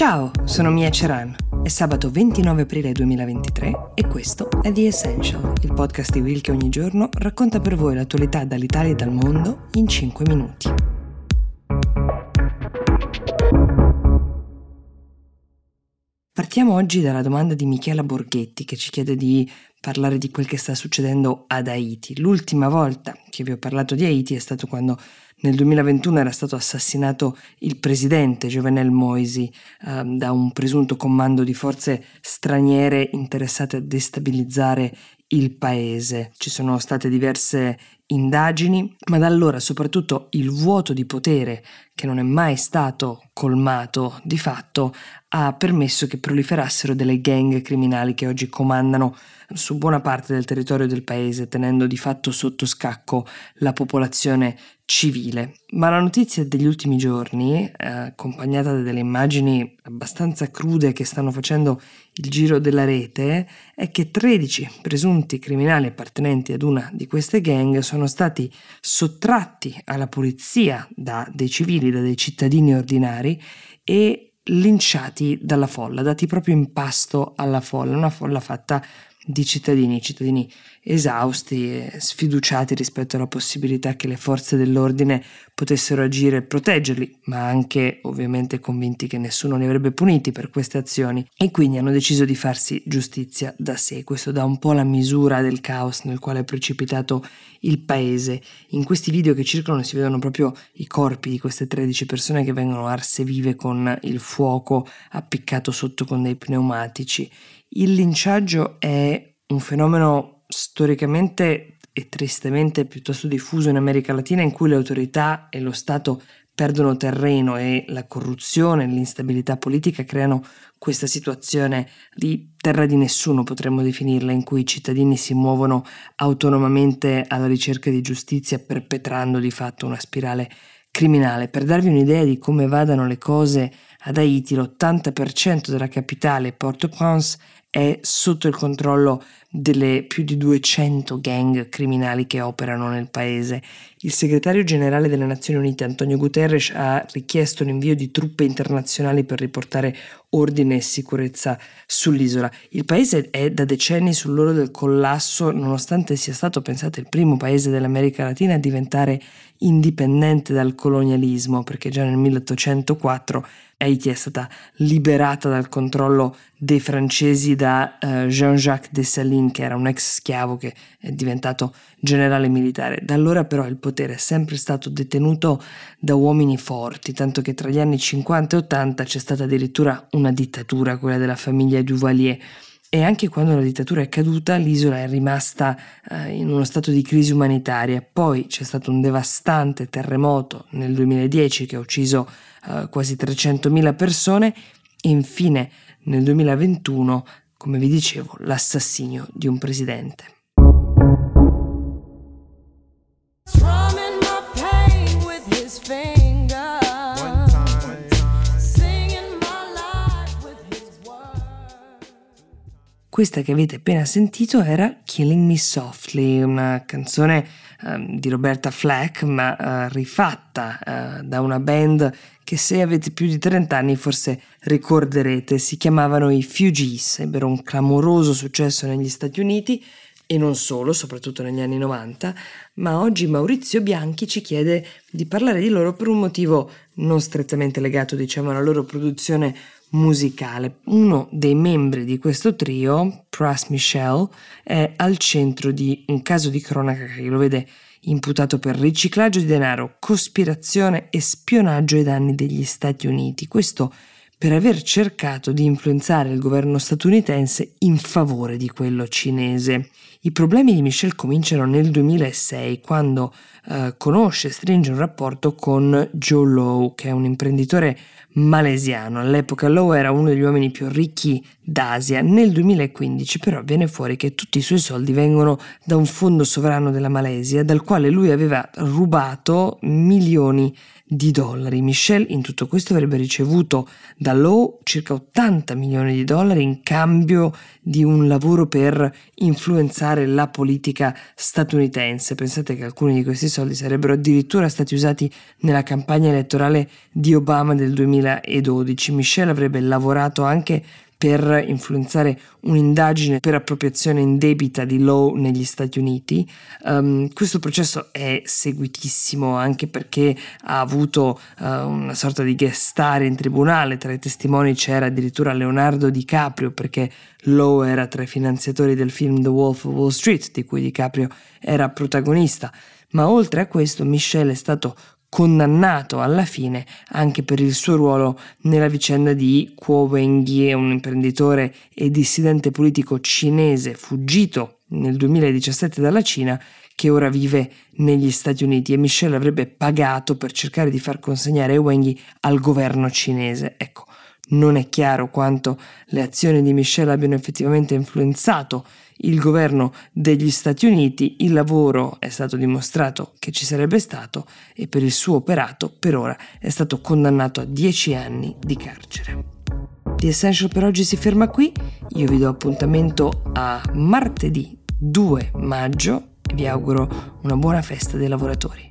Ciao, sono Mia Ceran. È sabato 29 aprile 2023 e questo è The Essential, il podcast di Will che ogni giorno racconta per voi l'attualità dall'Italia e dal mondo in 5 minuti. Partiamo oggi dalla domanda di Michela Borghetti che ci chiede di parlare di quel che sta succedendo ad Haiti. L'ultima volta che vi ho parlato di Haiti è stato quando nel 2021 era stato assassinato il presidente Jovenel Moisi eh, da un presunto comando di forze straniere interessate a destabilizzare il paese. Ci sono state diverse indagini, ma da allora soprattutto il vuoto di potere che non è mai stato colmato di fatto ha permesso che proliferassero delle gang criminali che oggi comandano su buona parte del territorio del paese, tenendo di fatto sotto scacco la popolazione civile. Ma la notizia degli ultimi giorni, eh, accompagnata da delle immagini abbastanza crude che stanno facendo il giro della rete, è che 13 presunti criminali appartenenti ad una di queste gang sono stati sottratti alla polizia da dei civili, da dei cittadini ordinari e linciati dalla folla, dati proprio in pasto alla folla, una folla fatta di cittadini, cittadini esausti e sfiduciati rispetto alla possibilità che le forze dell'ordine potessero agire e proteggerli, ma anche ovviamente convinti che nessuno li avrebbe puniti per queste azioni e quindi hanno deciso di farsi giustizia da sé. Questo dà un po' la misura del caos nel quale è precipitato il paese. In questi video che circolano si vedono proprio i corpi di queste 13 persone che vengono arse vive con il fuoco appiccato sotto con dei pneumatici. Il linciaggio è un fenomeno storicamente e tristemente piuttosto diffuso in America Latina in cui le autorità e lo Stato perdono terreno e la corruzione l'instabilità politica creano questa situazione di terra di nessuno, potremmo definirla, in cui i cittadini si muovono autonomamente alla ricerca di giustizia perpetrando di fatto una spirale criminale. Per darvi un'idea di come vadano le cose ad Haiti, l'80% della capitale Port-au-Prince è sotto il controllo delle più di 200 gang criminali che operano nel paese. Il segretario generale delle Nazioni Unite Antonio Guterres ha richiesto l'invio di truppe internazionali per riportare ordine e sicurezza sull'isola. Il paese è da decenni sull'oro del collasso, nonostante sia stato, pensate, il primo paese dell'America Latina a diventare indipendente dal colonialismo, perché già nel 1804 Haiti è stata liberata dal controllo dei francesi da uh, Jean-Jacques Dessalines, che era un ex schiavo che è diventato generale militare. Da allora però il potere è sempre stato detenuto da uomini forti, tanto che tra gli anni 50 e 80 c'è stata addirittura una dittatura, quella della famiglia Duvalier. E anche quando la dittatura è caduta, l'isola è rimasta eh, in uno stato di crisi umanitaria. Poi c'è stato un devastante terremoto nel 2010 che ha ucciso eh, quasi 300.000 persone e infine nel 2021, come vi dicevo, l'assassinio di un presidente. Questa che avete appena sentito era Killing Me Softly, una canzone uh, di Roberta Flack, ma uh, rifatta uh, da una band che se avete più di 30 anni forse ricorderete. Si chiamavano i Fugees, ebbero un clamoroso successo negli Stati Uniti e non solo, soprattutto negli anni 90, ma oggi Maurizio Bianchi ci chiede di parlare di loro per un motivo non strettamente legato, diciamo, alla loro produzione musicale. Uno dei membri di questo trio, Pras Michel, è al centro di un caso di cronaca che lo vede imputato per riciclaggio di denaro, cospirazione e spionaggio ai danni degli Stati Uniti. Questo per aver cercato di influenzare il governo statunitense in favore di quello cinese. I problemi di Michel cominciano nel 2006 quando eh, conosce e stringe un rapporto con Joe Lowe, che è un imprenditore malesiano. All'epoca Lowe era uno degli uomini più ricchi d'Asia. Nel 2015 però viene fuori che tutti i suoi soldi vengono da un fondo sovrano della Malesia dal quale lui aveva rubato milioni di dollari. Michel in tutto questo avrebbe ricevuto da Lowe circa 80 milioni di dollari in cambio di un lavoro per influenzare la politica statunitense. Pensate che alcuni di questi soldi sarebbero addirittura stati usati nella campagna elettorale di Obama del 2012. Michelle avrebbe lavorato anche per influenzare un'indagine per appropriazione indebita di Lowe negli Stati Uniti. Um, questo processo è seguitissimo anche perché ha avuto uh, una sorta di guest star in tribunale, tra i testimoni c'era addirittura Leonardo DiCaprio perché Lowe era tra i finanziatori del film The Wolf of Wall Street di cui DiCaprio era protagonista. Ma oltre a questo Michelle è stato condannato alla fine anche per il suo ruolo nella vicenda di Kuo Wenghi, un imprenditore e dissidente politico cinese fuggito nel 2017 dalla Cina che ora vive negli Stati Uniti e Michelle avrebbe pagato per cercare di far consegnare Wenghi al governo cinese. Ecco, non è chiaro quanto le azioni di Michelle abbiano effettivamente influenzato il governo degli Stati Uniti, il lavoro è stato dimostrato che ci sarebbe stato e per il suo operato per ora è stato condannato a 10 anni di carcere. The Essential per oggi si ferma qui, io vi do appuntamento a martedì 2 maggio e vi auguro una buona festa dei lavoratori.